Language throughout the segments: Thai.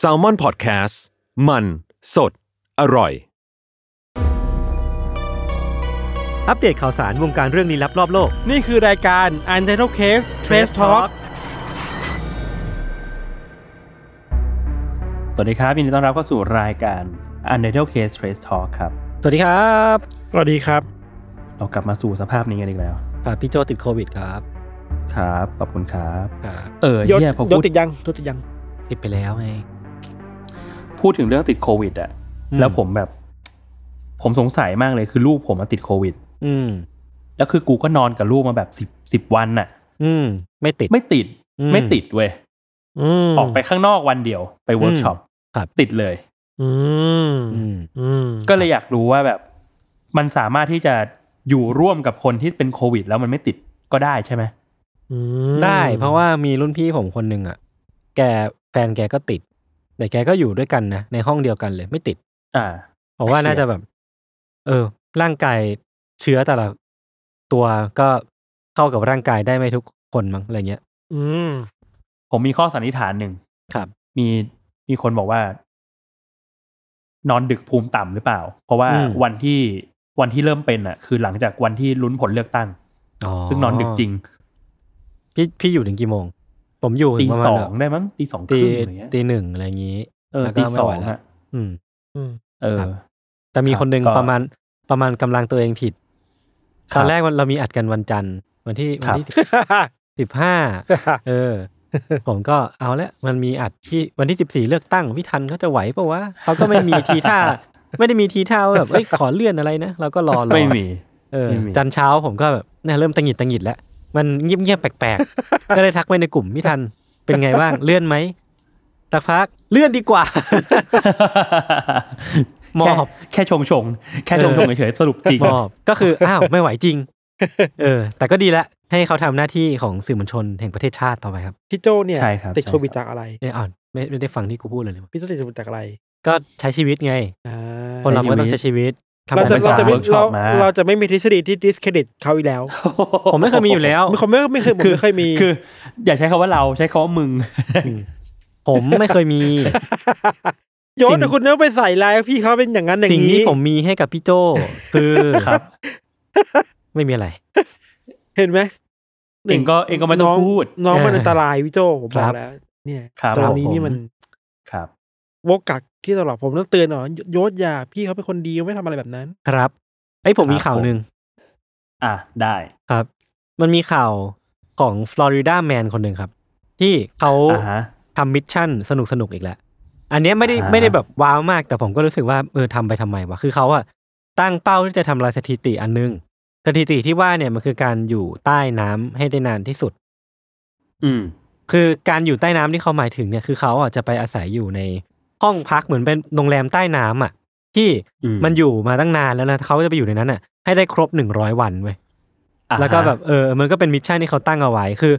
S a l ม o n PODCAST มัน สด อร่อย อัปเดตข่าวสารวงการเรื่องลี้ลับรอบโลก นี่คือรายการ u n t i t l e Case Trace Talk สวัสดีครับยินดีต้อนรับเข้าสู่รายการ Untitled Case Trace Talk ครับ สวัสดีครับ สวัสดีครับ เรากลับมาสู่สภาพนี้กันอีกแล้วครับพี่โจติดโควิดครับ ครับ ขอบคุณครับ ครับ เออยศเหียพอยศพูดติดยังยศติดยัง ติดไปแล้วไง พูดถึงเรื่องติดโควิดอะอืมแล้วผมแบบ ผมสงสัยมากเลยคือลูกผมมาติดโควิด อืม แล้วคือกูก็นอนกับลูกมาแบบสิบสิบวันน่ะ อืม ไม่ติดไม่ติดอืมไม่ติดเว้ยอืมออกไปข้างนอกวันเดียวไปเวิร์กช็อปครับติดเลยอืมอืมอืมก็เลยอยากรู้ว่าแบบ มันสามารถที่จะอยู่ร่วมกับคนที่เป็นโควิด แล้วมันไม่ติดก็ได้ใช่ไหมอืมได้ เพราะว่ามีรุ่นพี่ผมคนหนึ่งอะ แกแฟนแกก็ติด แต่แกก็อยู่ด้วยกันนะในห้องเดียวกันเลยไม่ติด อ่าเพราะว่าน่าจะแบบ เออ ร่างกายเชื้อแต่ละตัวก็เข้ากับร่างกายได้ไม่ทุกคนมั้งอะไรเงี้ย อืม ผมมีข้อสันนิษฐานหนึ่งครับ มีมีคนบอกว่า นอนดึกภูมิต่ำหรือเปล่า เพราะว่าอืมวันที่วันที่เริ่มเป็นอะ คือหลังจากวันที่ลุ้นผลเลือกตั้งอ๋อซึ่งนอนดึกจริง พี่พี่อยู่ถึงกี่โมง ผมอยู่ตีถึประมาณสอแบงบได้มั้งตีสองคตีรึ่งอะไรเงี้ยตีหนึ่งอะไรอย่างงี้ เออแล้วก็ตีไม่สอไหวงแล้วอะอืมอืมเออครับแต่มีคนหนึ่งก็ประมาณประมาณกำลังตัวเองผิดครับตอนแรกวันเรามีอัดกันวันจันทร์ วันที่ควัรันบที่สิบห้าเออ ผมก็เอาละมันมีอัดที่วันที่สิบสี่เลือกตั้งพี่ทันเขาจะไหวปะวะเขาก็ไม่มีทีท่า ไม่ได้มีทีท่าว่าแบบเอ้ยขอเลื่อนอะไรนะเราก็รอรอไม่มี เออไม่มีจันทร์เช้าผมก็แบบเนี่ยเริ่มตังหงิดตังหงิดแล้ว มันเงียบเงียบๆแปลกๆ ก็เลยทักไปในกลุ่มพี่ทัน เป็นไงบ้างเลื่อนไหมสักพักเลื่อนดีกว่า มอบ แค่แค่ชงชงๆแค่ชงชงๆเฉยๆสรุปจริงมอบก็คืออ้าวไม่ไหวจริง เออ แต่ก็ดีละให้เขาทำหน้าที่ของสื่อมวลชนแห่งประเทศชาติต่อไปครับพี่โจเนี่ยใช่ครับติดใช่โควิดครับจากอะไรเนี่ยอ่อนไม่ไม่ได้ฟังที่กูพูดเลยเลยพี่โจติดโควิดจากอะไร ก็ใช้ชีวิตไงอ่าคนเราก็ต้องใช้ชีวิตทำ เรางานจะไปเราสาจะยไม่วิร์กช็อเราปมาเราจะไม่มีทฤษฎีที่ดิสเครดิตเขาอีกแล้ว ผมไม่เคยมีอยู่แล้วไม่ผมไม่ไม่เคยผมไม่เคยมีคือ อย่าใช้คำว่าเราใช้คำว่ามึง ผมไม่เคยมีโยสิ่นงแต่คุณเนื้อไปใส่ลายพี่เขาเป็นอย่างนั้นอย่างสิ่งนี้ที่ผมมีให้กับพี่โจคือครับ ไม่มีอะไร เห็นไหมเองก็เองก็ไม่ต้องพูด น้องมันเอออัอันตรายพี่โจผมบอครักบแล้ว เนี่ยครับตอนนี้ผมนี่มันครับวกกัก ที่ตลอดผมต้องเตือนหน่อยโยศอย่าพี่เขาเป็นคนดีไม่ทำอะไรแบบนั้น ครับไอ้ยผมครับมีข่าวผมหนึ่งอะได้ครับ มันมีข่าวของฟลอริดาแมนคนหนึ่งครับ ที่เขาอ่าฮะทำมิชชั่นสนุกสนุกๆอีกแล้วอันเนี้ยไม่ได้อ่าไม่ได้แบบว้าวมากแต่ผมก็รู้สึกว่าเออทำไปทำไมวะคือเขาอะตั้งเป้าที่จะทำลายสถิติอันนึง สถิติที่ว่าเนี่ยมันคือการอยู่ใต้น้ำให้ได้นานที่สุด อืม คือการอยู่ใต้น้ำที่เขาหมายถึงเนี่ยคือเขาอะจะไปอาศัยอยู่ใน ห้องพักเหมือนเป็นโรงแรมใต้น้ำอะ ที่อืมมันอยู่มาตั้งนานแล้วนะเขาจะไปอยู่ในนั้นอะ ให้ได้ครบหนึ่งร้อยวันเว้ยอ่าฮะแล้วก็แบบเออ มันก็เป็น mission ที่เขาตั้งเอาไว้คือ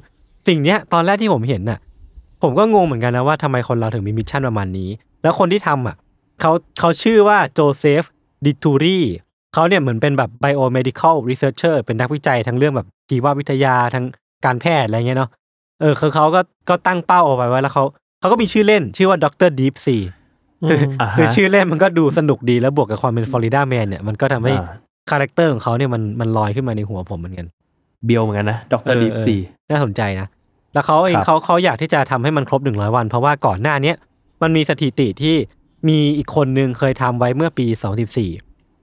สิ่งเนี้ย ตอนแรกที่ผมเห็นน่ะ ผมก็งงเหมือนกันนะว่าทำไมคนเราถึงมี mission ประมาณนี้ แล้วคนที่ทำอะเขาเขาชื่อว่าโจเซฟดิทูรีเขาเนี่ยเหมือนเป็นแบบ biomedical researcher เป็นนักวิจัยทั้งเรื่องแบบชีววิทยาทั้งการแพทย์อะไรเงี้ยเนาะเออคือเขาก็ก็ตั้งเป้าเอาไว้ว่าแล้วเขา เขาก็มีชื่อเล่นชื่อว่า Dr. Deep Sea คืออ่าฮะคือชื่อเล่นมันก็ดูสนุกดีแล้วบวกกับความเป็น Florida Man เนี่ยมันก็ทำให้อ่า character ของเขาเนี่ยมันมันลอยขึ้นมาในหัวผมเหมือนกันเบียวเหมือนกันนะ Dr. เออ Deep Sea เอน่าสนใจนะ แล้วเขาเองครับเขาเขาอยากที่จะทำให้มันครบหนึ่งร้อยวัน เพราะว่าก่อนหน้าเนี้ยมันมีสถิติที่มีอีกคนนึงเคยทำไว้เมื่อปีสองสิบสี่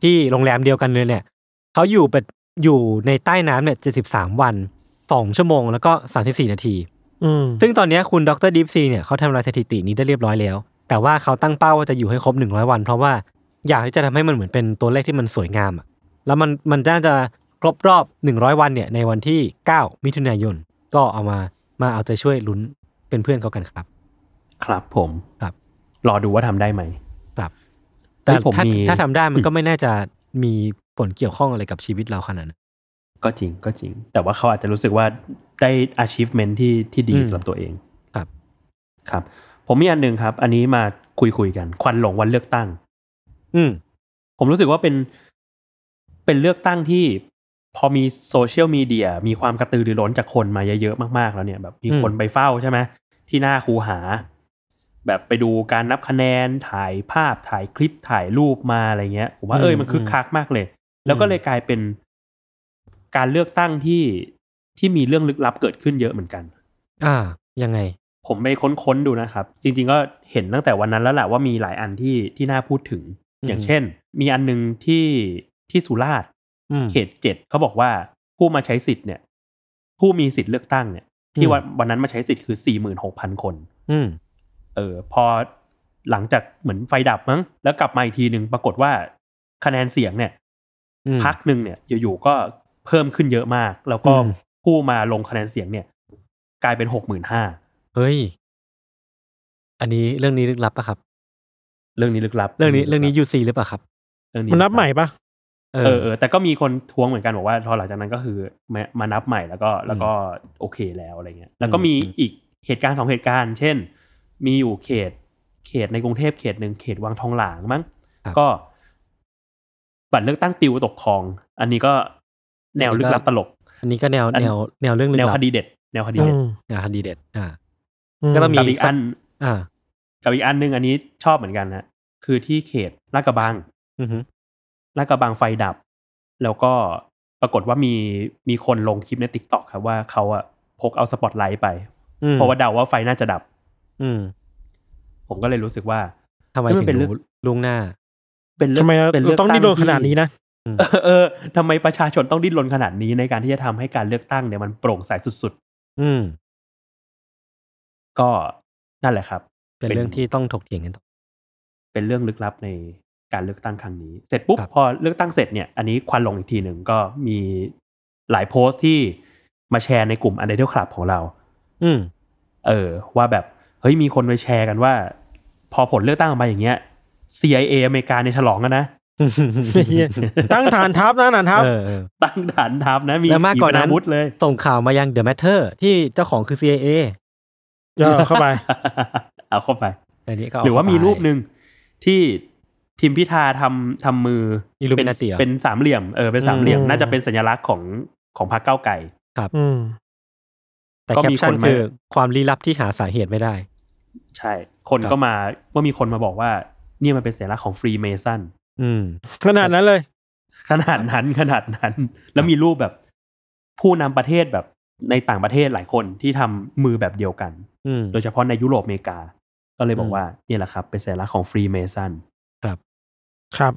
ที่โรงแรมเดียวกันเลยเนี่ยเขาอยู่เป็นอยู่ในใต้น้ำเนี่ยเจ็ดสิบสามวันสองชั่วโมงแล้วก็สามสิบสี่นาทีอืม ซึ่งตอนเนี้ยคุณดรดิฟซีเนี่ยเขาทำลายสถิตินี้ได้เรียบร้อยแล้ว แต่ว่าเขาตั้งเป้าว่าจะอยู่ให้ครบหนึ่งร้อยวัน เพราะว่าอยากที่จะทำให้มันเหมือนเป็นตัวเลขที่มันสวยงามอะแล้วมันมันน่าจะครบรอบหนึ่งร้อยวันเนี่ยในวันที่เก้ามิถุนายน ก็เอามามาเอาใจช่วยลุ้นเป็นเพื่อนเขากันครับ ครับผมครับ รอดูว่าทำได้ไหมครับเฮ้แต่ยผมถ้ามีถ้าทำได้มันก็ไม่น่าจะมีผลเกี่ยวข้องอะไรกับชีวิตเราขนาดนั้น ก็จริงก็จริง แต่ว่าเขาอาจจะรู้สึกว่าได้ achievement ที่ที่ดีอืมสำหรับตัวเองครับครับ ผมมีอันหนึ่งครับ อันนี้มาคุยคุยๆกัน ควันหลงวันเลือกตั้ง อืมผมรู้สึกว่าเป็นเป็นเลือกตั้งที่พอมีโซเชียลมีเดียมีความกระตือรือร้นจากคนมาเยอะๆมากๆแล้วเนี่ยแบบมีอืมคนไปเฝ้าใช่ไหมที่หน้าคูหา แบบไปดูการนับคะแนนถ่ายภาพถ่ายคลิปถ่ายรูปมาอะไรเงี้ยผมว่าเอ้ยมันคึกคักมากเลย แล้วก็เลยกลายเป็น การเลือกตั้งที่ที่มีเรื่องลึกลับเกิดขึ้นเยอะเหมือนกัน อ่า ยังไง ผมไปค้นๆดูนะครับ จริง ๆ ก็เห็นตั้งแต่วันนั้นแล้วแหละว่ามีหลายอันที่ที่น่าพูดถึงอืมอย่างเช่น มีอันหนึงที่ที่สุราษฎร์อืมเขตเจ็ดเขาบอกว่าผู้มาใช้สิทธิ์เนี่ย ผู้มีสิทธิ์เลือกตั้งเนี่ย ที่อืมวันวันนั้นมาใช้สิทธิ์คือสี่หมื่นหกพันคน อืม เออ พอหลังจากเหมือนไฟดับมั้ง แล้วกลับมาอีกทีหนึ่งปรากฏว่าคะแนนเสียงเนี่ยอืมพักหนึ่งเนี่ยอยู่ๆก็ เพิ่มขึ้นเยอะมาก แล้วก็อืมผู้มาลงคะแนนเสียงเนี่ย กลายเป็นหกหมื่นห้าเฮ้ย อันนี้เรื่องนี้ลึกลับปะครับ เรื่องนี้ลึกลับ เรื่องนี้เรื่องนี้ยูซีหรือเปล่าครับเรื่องมันนับใหม่ปะเอเอออเออแต่ก็มีคนท้วงเหมือนกันบอกว่าพอหลังจากนั้นก็คือมามานับใหม่แล้วก็แล้วก็โอเคแล้วอะไรเงี้ย แล้วก็มีอืมอีกเหตุการณ์สองเหตุการณ์ เช่น มีอยู่เขต เขตในกรุงเทพเขตหนึ่งเขตวังทองหลางมั้งก็บัตรเลือกตั้งปิวตกคลอง อันนี้ก็ แนวลึกลับตลก อันนี้ก็แนวอันแนวแนวเรื่องลึกแนวลับคดีเด็ด แนวคดีอืเด็ดมแนวคดีเด็ด อ่าอืมก็ต้องมีกับอีกอัน อ่า กับอีกอันหนึ่งอันนี้ชอบเหมือนกันฮะคือที่เขตลาดกระบังอือฮึลาดกระบังไฟดับ แล้วก็ปรากฏว่ามีมีคนลงคลิปใน TikTok ครับว่าเขาอะพกเอาสปอตไลท์ไปอืมเพราะว่าเดาว่าไฟน่าจะดับ อืม ผมก็เลยรู้สึกว่าทำไมเฮ้ยมัถึนงเป็นเรื่องรู้ล่วงหน้า เป็นเรื่ทำไมเราเป็นเราต้องดิ้นรนขนาดนี้นะ เออเออทำไมประชาชนต้องดิ้นรนขนาดนี้ในการที่จะทำให้การเลือกตั้งเนี่ยมันโปร่งใสสุดอืมๆก็นั่นแหละครับ เป็นเรื่องที่ต้องถกเถียงกันต่อเป็นเรื่องลึกลับในการเลือกตั้งครั้งนี้ เสร็จปุ๊บครับพอเลือกตั้งเสร็จเนี่ย อันนี้ควันลงอีกทีหนึ่งก็มีหลายโพสต์ที่มาแชร์ในกลุ่ม u n d e r t a l e Club ของเรา อืม เออ ว่าแบบ เฮ้ยมีคนไปแชร์กันว่า พอผลเลือกตั้งออกมาอย่างเงี้ย CIA อเมริกาในยฉลองกันนะเหี้ย ตั้งฐานทัพนะฐานทัพเออเออตั้งฐานทัพนะมีแล้วมากกว่านั้นขีปวุธเลยส่งข่าวมายัง The Matter ที่เจ้าของคือ CIA ย่อเข้าไป เอาเข้าไปอันนี้ก็เหรือว่ามีเข้ไปรูปหนึ่งที่ทีมพิธาทำทำมือ Illuminati เป็นเหรอเป็นสามเหลี่ยมเออเป็นสามเหลี่ยมอืมน่าจะเป็นสัญลักษณ์ของของพรรคเก้าวไก่อืมแต่ก็แคปมีชั่คนนมาคือความลี้ลับที่หาสาเหตุไม่ได้ ใช่ คนครับก็มาเมื่อมีคนมาบอกว่าเนี่ยมันเป็นสัญลักษณ์ของ Freemason อืม ขนาดนั้นเลย ขนาดนั้นขนาดนั้น แล้วมีรูปแบบ ผู้นำประเทศแบบในต่างประเทศหลายคนที่ทำมือแบบเดียวกัน อืมโดยเฉพาะในยุโรปอเมริกา ก็เลยบออืกมว่าเนี่ยแหละครับ เป็นสัญลักษณ์ของ Freemasonครับ ครับ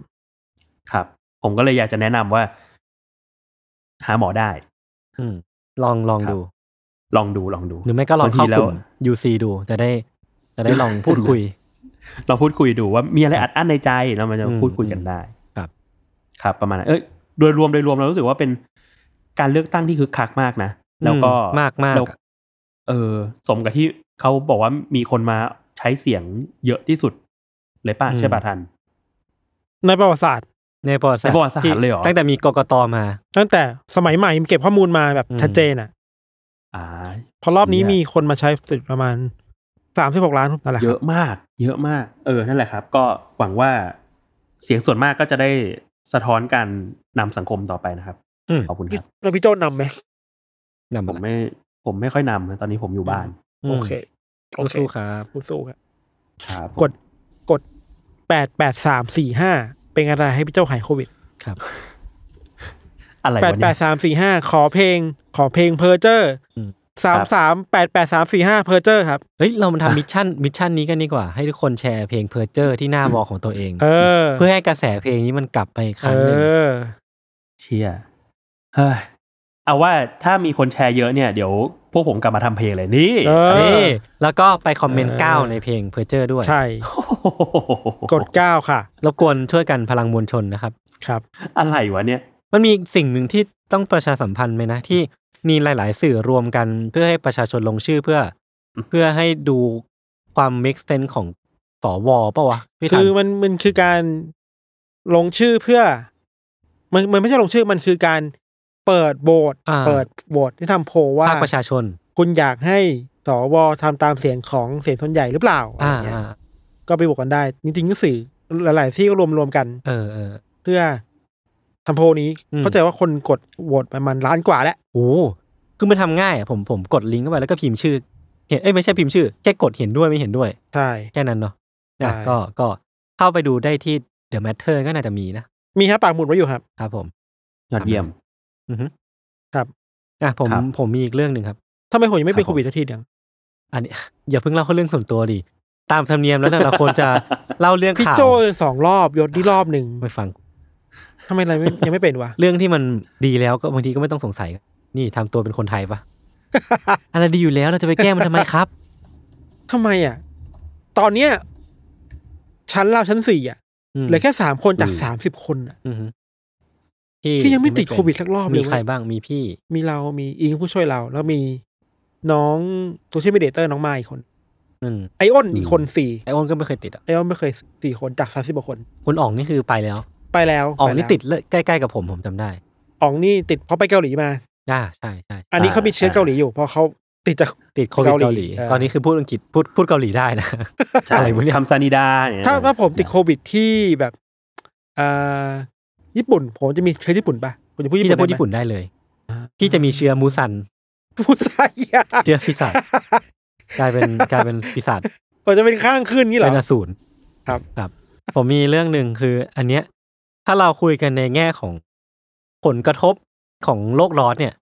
ครับ ผมก็เลยอยากจะแนะนำว่า หาหมอได้ อืมลองลองครับดู ลองดูลองดู หรือไม่ก็ลองบางทีเข้ากแล้วลุ่ม UC ดูจะได้ จะได้ลองพูดคุย เราพูดคุยดูว่ามีอะไรอัดอั้นในใจแล้วมันจะอืมพูดคุยกันได้ครับครับ ประมาณนั้นเอ้ยโดยรวมโดยรวมเรารู้สึกว่าเป็นการเลือกตั้งที่คึกคักมากนะแล้วก็อืมมากมากแล้วเออ สมกับที่เขาบอกว่ามีคนมาใช้เสียงเยอะที่สุด เลยป่ะใช่ป่ะทัน ในประวัติศาสตร์ในประวัติศาสตในประวัติศาสตร์ที่เลยเหรอตั้งแต่มีกกตมา ตั้งแต่สมัยใหม่เก็บข้อมูลมาแบบอืมชัดเจนอะ อ่าพอรอบนี้เชี่ยมีคนมาใช้สิทธิ์ประมาณ สามสิบหกล้านนั่นแหละคเยรับอะมาก เยอะมาก เออนั่นแหละครับ ก็หวังว่าเสียงส่วนมากก็จะได้สะท้อนการนำสังคมต่อไปนะครับอืมขอบคุณครับแล้วพี่โจนำไหมนำผมไม่ ผมไม่ค่อยนำนะตอนนี้ผมอยู่บ้านมโอเคโอเคสู้ๆครับสู้ๆครับครับ กดกดแปดแปดสามสี่ห้าเป็นอะไรให้พี่เจ้าหายโควิด ครับ อะไรแปดวะแปเนี่ดยสามสี่ห้าขอเพลง ขอเพลงเพอร์เจอร์อืม สามสามแปดแปดสามสี่ห้าเพอร์เจอร์ครับ เฮ้ย เรามาทำมิชชั่นมิชชั่นนี้กันดีกว่า ให้ทุกคนแชร์เพลงเพอร์เจอร์ที่หน้าวอลของตัวเอง เออ เพื่อให้กระแสเพลงนี้มันกลับไปอีกครั้งหนึ่งเออเชียเฮ้ยเอาว่าถ้ามีคนแชร์เยอะเนี่ยเดี๋ยวพวกผมกลับมาทำเพลงเลยนี่เออนี่แล้วก็ไปคอมเมนต์เออเก้าในเพลงเพอร์เจอร์ด้วย ใช่ กดเก้าค่ะรบกวนช่วยกันพลังมวลชนนะครับ ครับ อะไรวะเนี่ย มันมีสิ่งหนึ่งที่ต้องประชาสัมพันธ์ไหมนะที่ มีหลาย ๆ สื่อรวมกัน เพื่อให้ประชาชนลงชื่อเพื่อ เพื่อให้ดูความ make sense ของสวปะวะพี่ทัคืนอมันมันคือการลงชื่อเพื่อ มันมันไม่ใช่ลงชื่อมันคือการเปิดโบสอ่าเปิดโบสที่ทำโพลว่าภาคประชาชน คุณอยากให้สวทำตามเสียงของเสียงส่วนใหญ่หรือเปล่าอะไรอ่าเงี้ยอ่าก็ไปโหวตกันได้จริงๆก็สื่อหลาย ๆ ที่ก็รวมรวมๆกัน เออเออเพื่อ ทำโพลนี้อืมเข้าใจว่าคนกดโหวตประมาณล้านกว่าแล้วโอ้คือมันทำง่ายอะผมผมกดลิงก์เข้าไปแล้วก็พิมพ์ชื่อ เห็นเอ้ยไม่ใช่พิมพ์ชื่อ แค่กดเห็นด้วยไม่เห็นด้วยใช่แค่นั้นเนาะอะใช่ก็ก็เข้าไปดูได้ที่ The Matter ก็น่าจะมีนะ มีฮะปากหมุดไว้อยู่ครับ ครับผม ยอดเยี่ยม อือฮึครับอะผมครับผมมีอีกเรื่องหนึ่งครับทำไมผมยังไม่เป็นครับโควิดทักทีเดียวอันนี้อย่าเพิ่งเล่าเข้าเรื่องส่วนตัวดิตามธรรมเนียมแล้วแต่ละคนจะเล่าเรื่องพี่ข่าวโจสองรอบยศที่รอบหนึ่งไม่ฟัง ทำไมอะไรไม่ยังไม่เป็นวะ เรื่องที่มันดีแล้วก็บางทีก็ไม่ต้องสงสัย นี่ทำตัวเป็นคนไทยปะ อะไรดีอยู่แล้วเราจะไปแก้มันทำไมครับ ทำไมอะ ตอนเนี้ยชั้นเราชั้นสี่อะอืม เหลือแค่สามคนจากอืม สามสิบคนอะ อือฮึที่ยังไม่ติดเป็นโควิดสักรอบเลยมีเว้ย ใครบ้างมีพี่ มีเรามีอิงผู้ช่วยเรา แล้วมีน้อง social media เตอร์น้องมายอีกคน อืมไออ้นอีกคนสี่ไอโอนก็ไม่เคยติดอะไออ้นไม่เคยสี่คนจากสามสิบกว่าคน คุณอ๋องนี่คือไปแล้ว ไปแล้วอ๋องไปนี่แล้วติดเลยใกล้ๆกับผมผมจำได้อ๋องนี่ติดเพราะไปเกาหลีมาอ่าใช่ใช่อันนี้เขามีเชื้อเกาหลีอยู่เพราะเขาติดจากติดโควิดเกาเกาหหลีลีเออตอนนี้คือพูดอังกฤษพูดพูดเกาหลีได้นะใช่อะไรวะเนี่ยคำซานิดาเนี่ยถ้าถ้าผมติดโควิดที่แบบอ่าญี่ปุ่น ผมจะมีเชื้อญี่ปุ่นปะผมจะพูดญี่พี่ปุ่นจะพูดได้ไหมญี่ปุ่นได้เลยพี่จะมีเชื้อมูซันพูดไทยอะเชื้อปีศาจกลายเป็นกลายเป็นปีศาจผมจะเป็นข้างขึ้นนี่เหรอเป็นอสูรครับครับ ผมมีเรื่องหนึ่งคือ อันเนี้ย ถ้าเราคุยกันในแง่ของผลกระทบของโลกร้อนเนี่ย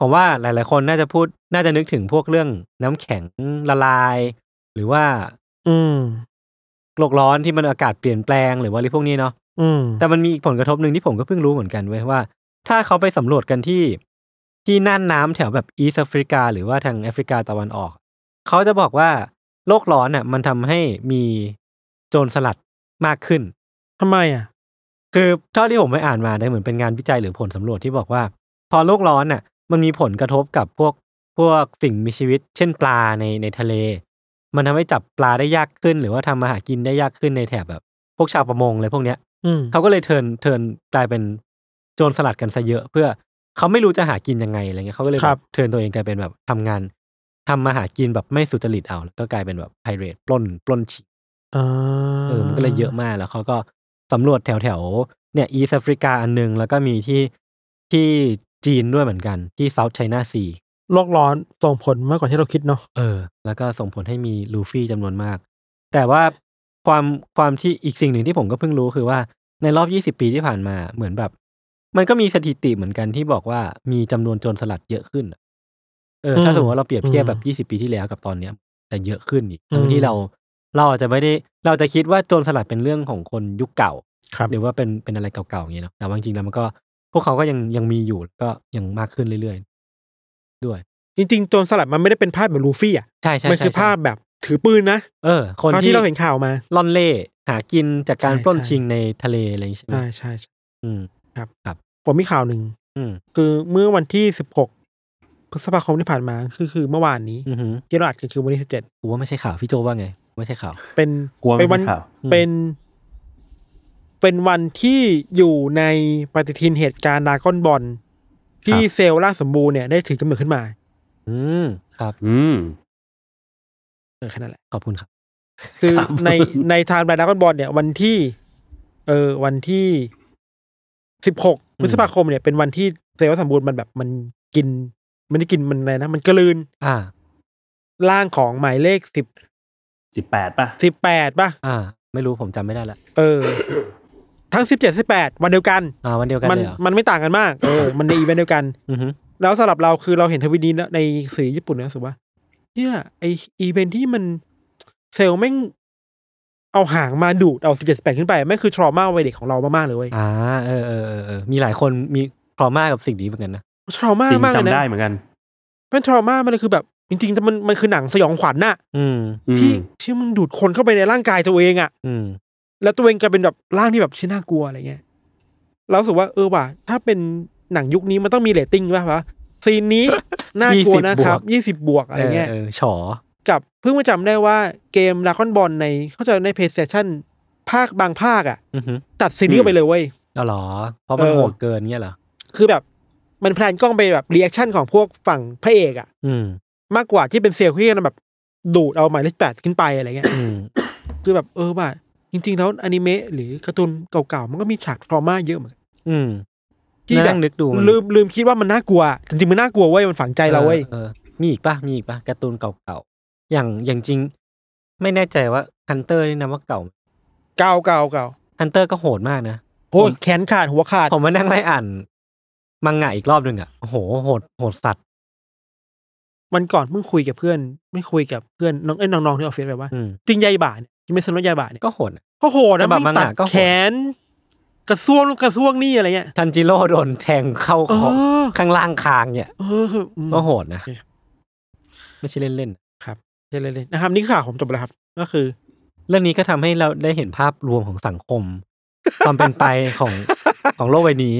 ผมว่าหลาย ๆ คนน่าจะพูดน่าจะนึกถึงพวกเรื่องน้ำแข็งละลาย หรือว่า อืมโลกร้อนที่มันอากาศเปลี่ยนแปลงหรือว่าอะไรพวกนี้เนาะอืมแต่มันมีอีกผลกระทบหนึ่งที่ผมก็เพิ่งรู้เหมือนกันเว้ยว่า ถ้าเขาไปสำรวจกันที่ที่น่านน้ำแถวแบบอีสแอฟริกา หรือว่าทางแอฟริกาตะวันออก เขาจะบอกว่าโลกร้อนน่ะ มันทำให้มีโจรสลัดมากขึ้นทำไมอะ คือเท่าที่ผมไปอ่านมาได้เหมือนเป็นงานวิจัยหรือผลสำรวจที่บอกว่า พอโลกร้อนน่ะ มันมีผลกระทบกับพวกพวกสิ่งมีชีวิต เช่นปลาในในทะเล มันทำให้จับปลาได้ยากขึ้น หรือว่าทำมาหากินได้ยากขึ้นในแถบแบบ พวกชาวประมงเลยพวกเนี้ยอืมเขาก็เลยเทิร์นเทิร์นกลายเป็นโจรสลัดกันซะเยอะเพื่อเขาไม่รู้จะหากินยังไงอะไรเงี้ยเขาก็เลยคแบรับบ เทิร์นตัวเองกลายเป็นแบบทำงานทำมาหากินแบบไม่สุจริตเอาแล้วก็กลายเป็นแบบไพเรตปล้นปล้นฉีก อ่า เออ มันก็เลยเยอะมาก แล้วเขาก็ สำรวจแถวแถวๆเนี่ย East Africa อันหนึ่ง แล้วก็มีที่ที่จีนด้วยเหมือนกันที่ South China Sea โลกร้อนส่งผลมากกว่าที่เราคิดเนาะเออ แล้วก็ส่งผลให้มีลูฟี่จำนวนมาก แต่ว่าความความที่อีกสิ่งหนึ่งที่ผมก็เพิ่งรู้คือว่าในรอบ20ปีที่ผ่านมาเหมือนแบบ มันก็มีสถิติเหมือนกันที่บอกว่ามีจำนวนโจรสลัดเยอะขึ้นอะเออถ้าสมมติว่าเราเปรียบเทียบแบบ20ปีที่แล้วกับตอนเนี้ย แต่เยอะขึ้นอีกทั้งที่เรา เราอาจจะไม่ได้เราจะคิดว่าโจรสลัดเป็นเรื่องของคนยุคเก่าครับหรือว่าเป็นเป็นอะไรเก่าๆอย่างนี้เนาะแต่ว่าจริงๆแล้วมันก็พวกเขาก็ยังยังมีอยู่แล้วก็ยังมากขึ้นเรื่อยๆ ด้วย จริงๆโจรสลัดมันไม่ได้เป็นภาพแบบลูฟี่อะใช่ใช่มันใช่คือใช่ภาพแบบถือปืนนะเออ คนเท่าที่ที่เราเห็นข่าวมาล่อนเล่หากินจากการใช่ปล้นใช่ชิงในทะเลอะไรอย่างงี้ใช่ไหมใช่ใช่ใช่อืมผมมีข่าวหนึ่งอืมคือเมื่อวันที่สิบหกพฤษภาคมที่ผ่านมาคือคือเมื่อวานนี้อือหือที่เราอัดกันคือวันที่สิบเจ็ดกูว่าไม่ใช่ข่าวพี่โจว่าไง ไม่ใช่ข่าว เป็นกลัวเป็ไม่นวัใช่ข่าวอืมเป็น เป็นวันที่อยู่ในปฏิทินเหตุการณ์ดรากอนบอลที่เซลล์ล่าสมบูรณ์เนี่ยได้ถือกำเนิดขึ้นมาอืมครับ อืม เออแค่นั้นแหละ ขอบคุณครับ คือครับ ในในทางดรากอนบอลเนี่ยวันที่ เออวันที่สิบหกพฤษภาคมเนี่ยเป็นวันที่เซลล์ร่างสมบูรณ์มันแบบมันกิน มันได้กินมันอะไรนะ มันกลืนอ่า ร่างของหมายเลขสิบ สิบแปดป่ะสิบแปดป่ะอ่า ไม่รู้ผมจำไม่ได้ละเออ ทั้งสิบเจ็ดสิบแปดวันเดียวกันอ่าวันเดียวกันมันเลยเหรอมันไม่ต่างกันมากเออมันในอีเวนต์เดียวกัน อือหือแล้วสำหรับเราคือเราเห็นทวิตนี้นะในสื่อญี่ปุ่นนะรู้สึกว่าเนี่ยไออีเวนท์ที่มันเซลล์แม่งเอาหางมาดูดเอาสิบเจ็ดสิบแปดขึ้นไปแม่งคือทรมาวัยเด็กของเรามากๆเลยเว้ยอ่าเออเออเออเออมีหลายคนมีทรมากับสิ่งนี้เหมือนกันนะ ทรมาจริงมากเลยจำนะได้เหมือนกัน เป็นทรมามันเลยคือแบบ จริงๆมันมันคือหนังสยองขวัญน่ะอืมอืมที่ที่มึงดูดคนเข้าไปในร่างกายตัวเองอะ อืม แล้วตัวเองกลายเป็นแบบร่างที่แบบชิ้นน่ากลัวอะไรเงี้ยเรารู้สึกว่าเออว่ะถ้าเป็นหนังยุคนี้มันต้องมีเรตติ้งป่ะวะซีนนี้น่ากลัวนะครับยี่สิบบวกอะไรเงี้ยเออฉอกับเพิ่งมาจำได้ว่าเกม Dragon Ball ในเข้าใจใน PlayStation ภาคบางภาคอะอือฮึตัด scene นี้ออกไปเลยเว้ยเอาเหรอ เพราะมันเออโหดเกินเงี้ยเหรอ คือแบบมัน pan กล้องไปแบบ reaction ของพวกฝั่งพระเอกอะอื มมากกว่าที่เป็นเซลล์ที่แบบ ดูดเอาหมายเลขแปดขึ้นไปอะไรเงี้ยอืมคือแบบเออว่า จริง ๆ แล้วอนิเมะหรือการ์ตูนเก่าๆมันก็มีฉาก trauma เยอะเหมือนกันอืมที่แบบนั่งนึกดูมันลืมลืมคิดว่ามันน่ากลัว จริงๆมันน่ากลัวเว้ยมันฝังใจเราเว้ยออออมีอีกปะมีอีกปะการ์ตูนเก่าๆอย่างอย่างจริง ไม่แน่ใจว่าฮันเตอร์นี่นะว่าเก่าเก่าเก่าเก่าฮันเตอร์ก็โหดมากนะโอ้ยแขนขาดหัวขาดผมมานั่งไล่อ่านมังงะอีกรอบหนึ่งอะโอ้โหโหดโหดสัตว์ มันก่อนเพิ่งคุยกับเพื่อน ไม่คุยกับเพื่อนน้องเอ้ยน้องๆที่ออฟฟิศแบบว่าอืมจริงยายบ่าเนี่ยกินไม่สนยายบ่าเนี่ยก็โหดอะก็โหดนะฉบับไม่มังตังะดก็โหดแขน กระซวงนู่นกระซวงนี่อะไรเงี้ยทันจิโร่โดนแทงเข้าเอคออข้างล่างคางเนี่ยเออคืออืมก็โหดนะโอเคไม่ใช่เล่นครับเล่นๆนะครับ นี่คือข่าวผมจบแล้วครับ ก็คือๆเรื่องนี้ก็ทำให้เราได้เห็นภาพรวมของสังคม ความเป็นไปของของโลกใบนี้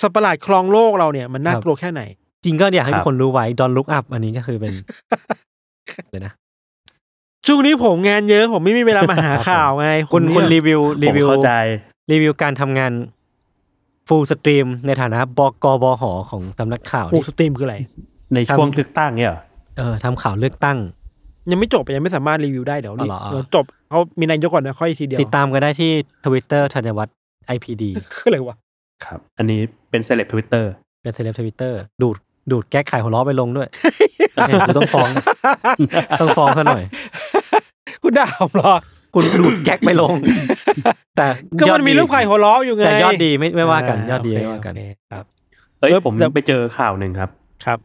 สัตว์ประหลาดครองโลกเราเนี่ยมันน่ากลัวแค่ไหน จริงก็อยากให้ครับทุกคนรู้ไว้ดอนลุกอัพอันนี้ก็คือเป็นเลยนะช่วงนี้ผมงานเยอะผมไม่มีเวลามาหาข่าวไงคุณผมคุณเนี่ยรีวิวรีผมวิวเข้าใจรีวิวการทำงานฟูลสตรีมในฐานะบกบหของสำนักข่าวปูนี่สตรีมคืออะไร ในช่วงเลือกตั้งเนี่ยเหรอเออทำข่าวเลือกตั้ง ยังไม่จบยังไม่สามารถรีวิวได้เดี๋ยวรีอ๋อเหรอเดี๋ยวจบเขามีนายกก่อนนะค่อยทีเดียว ติดตามกันได้ที่ทวิตเตอร์ธัญวัฒน์ IPD คืออะไรวะครับ อันนี้เป็นเซเลบทวิตเตอร์เป็นเซเลบทวิตเตอร์ดูด ดูดแก๊กไข่หัวล้อไปลงด้วยเห็นกูต้องฟ้อง ต้องฟ้องเขาหน่อย คุณด่าผมเหรอ คุณดูดแก๊กไปลง แต่ก็ยอมัดนมีดีรูปไข่หัวล้ออยู่ไงแต่ยอดดีไม่ไม่ว่ากัน ยอดดีโเคไม่ว่ากัน โอเคครับ เอ้ยเออผมแต่ ไปเจอข่าวหนึ่งครับ ครับ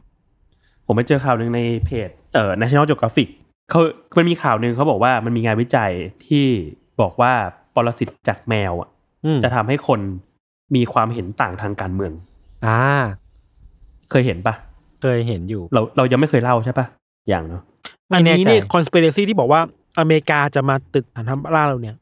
ผมไปเจอข่าวหนึ่งในเพจเอ่อ National Geographic เขามันมีข่าวหนึ่งเขาบอกว่ามันมีงานวิจัยที่บอกว่าปรสิตจากแมวอะอืมจะทำให้คนมีความเห็นต่างทางการเมือง อ่า เคยเห็นปะเคยเห็นอยู่ เราเรายังไม่เคยเล่าใช่ปะอย่างเนาะไม่อันแน่นี้ใจนี่คอน spiracy ที่บอกว่าอเมริกาจะมาตึกฐานทัพล่าเราเนี่ย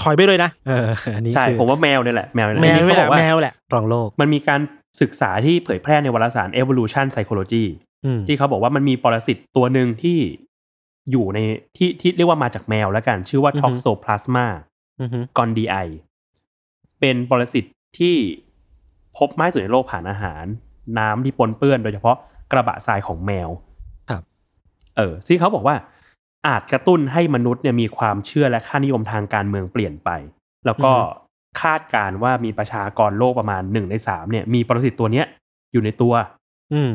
ถอยไปเลยนะเอออันนี้ใช่คือผมว่าแมวเนี่ยแหละแมวเนี่ยแมอันวนี้แหเขาบละอกว่าแมวแหละครองโลก มันมีการศึกษาที่เผยแพร่ในวารสาร Evolution Psychology อืมที่เขาบอกว่ามันมีปรสิตตัวหนึ่งที่อยู่ในที่ที่เรียกว่ามาจากแมวแล้วกัน ชื่อว่าอือฮึ Toxoplasma อือฮึ gondii เป็นปรสิตที่พบมากที่สุดในโลกผ่านอาหาร น้ำที่ปนเปื้อนโดยเฉพาะกระบะทรายของแมว ครับ เออที่เขาบอกว่า อาจกระตุ้นให้มนุษย์เนี่ยมีความเชื่อและค่านิยมทางการเมืองเปลี่ยนไป แล้วก็คาดการณ์ว่ามีประชากรโลกประมาณหนึ่งในสามเนี่ย มีปรสิตตัวเนี้ย อยู่ในตัว อืม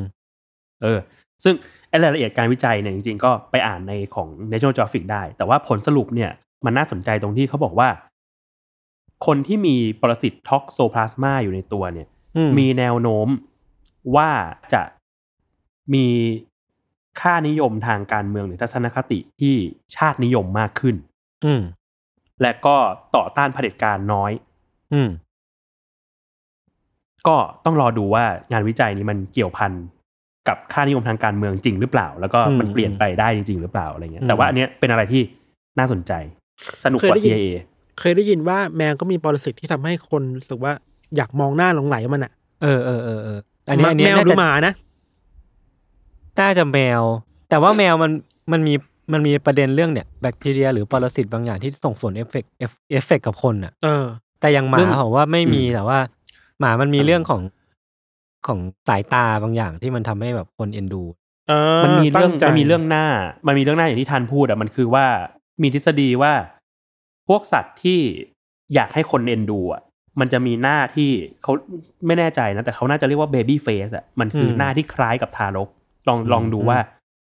เออ ซึ่งไอ้รายละเอียดการวิจัยเนี่ยจริงๆ ก็ไปอ่านในของ National Geographic ได้ แต่ว่าผลสรุปเนี่ย มันน่าสนใจตรงที่เขาบอกว่า คนที่มีปรสิตท็อกโซพลาสมาอยู่ในตัวเนี่ยอืมมีแนวโน้ม ว่าจะมีค่านิยมทางการเมืองหรือทัศนคติที่ชาตินิยมมากขึ้น อืมและก็ต่อต้านเผด็จการน้อย อืมก็ต้องรอดูว่างานวิจัยนี้มันเกี่ยวพันกับค่านิยมทางการเมืองจริงหรือเปล่า แล้วก็มันอืมเปลี่ยนไปได้จริง ๆ หรือเปล่าอะไรเงี้ยอืมแต่ว่าอันเนี้ยเป็นอะไรที่น่าสนใจ สนุกกว่าเคยได้ยิน CIA เคยได้ยินว่าแมวก็มีปรสิตที่ทำให้คนรู้สึกว่าอยากมองหน้าหลงไหลมันอะเออเออเออเอออันนี้อันนี้แมวน่าจะหรือหมานะน่าจะแมว แต่ว่าแมวมันมันมีมันมีประเด็นเรื่องเนี่ยแบคทีเรีย หรือปรสิตบางอย่างที่ส่งผล effect effect กับคนอะเออแต่อย่างหมาเรื่องผมว่าไม่มีอืมแต่ว่า หมามันมีเรื่องของของสายตาบางอย่างที่มันทำให้แบบคนเอ็นดูเออมันมีเรื่องตั้ใจมันมีเรื่องหน้า มันมีเรื่องหน้าอย่างที่ทันพูดอะมันคือว่ามีทฤษฎีว่า พวกสัตว์ที่อยากให้คนเอ็นดูอะ มันจะมีหน้าที่เขาไม่แน่ใจนะ แต่เขาน่าจะเรียกว่าเบบี้เฟสอะมันคืออมหน้าที่คล้ายกับทารก ลองลองดูอืมว่า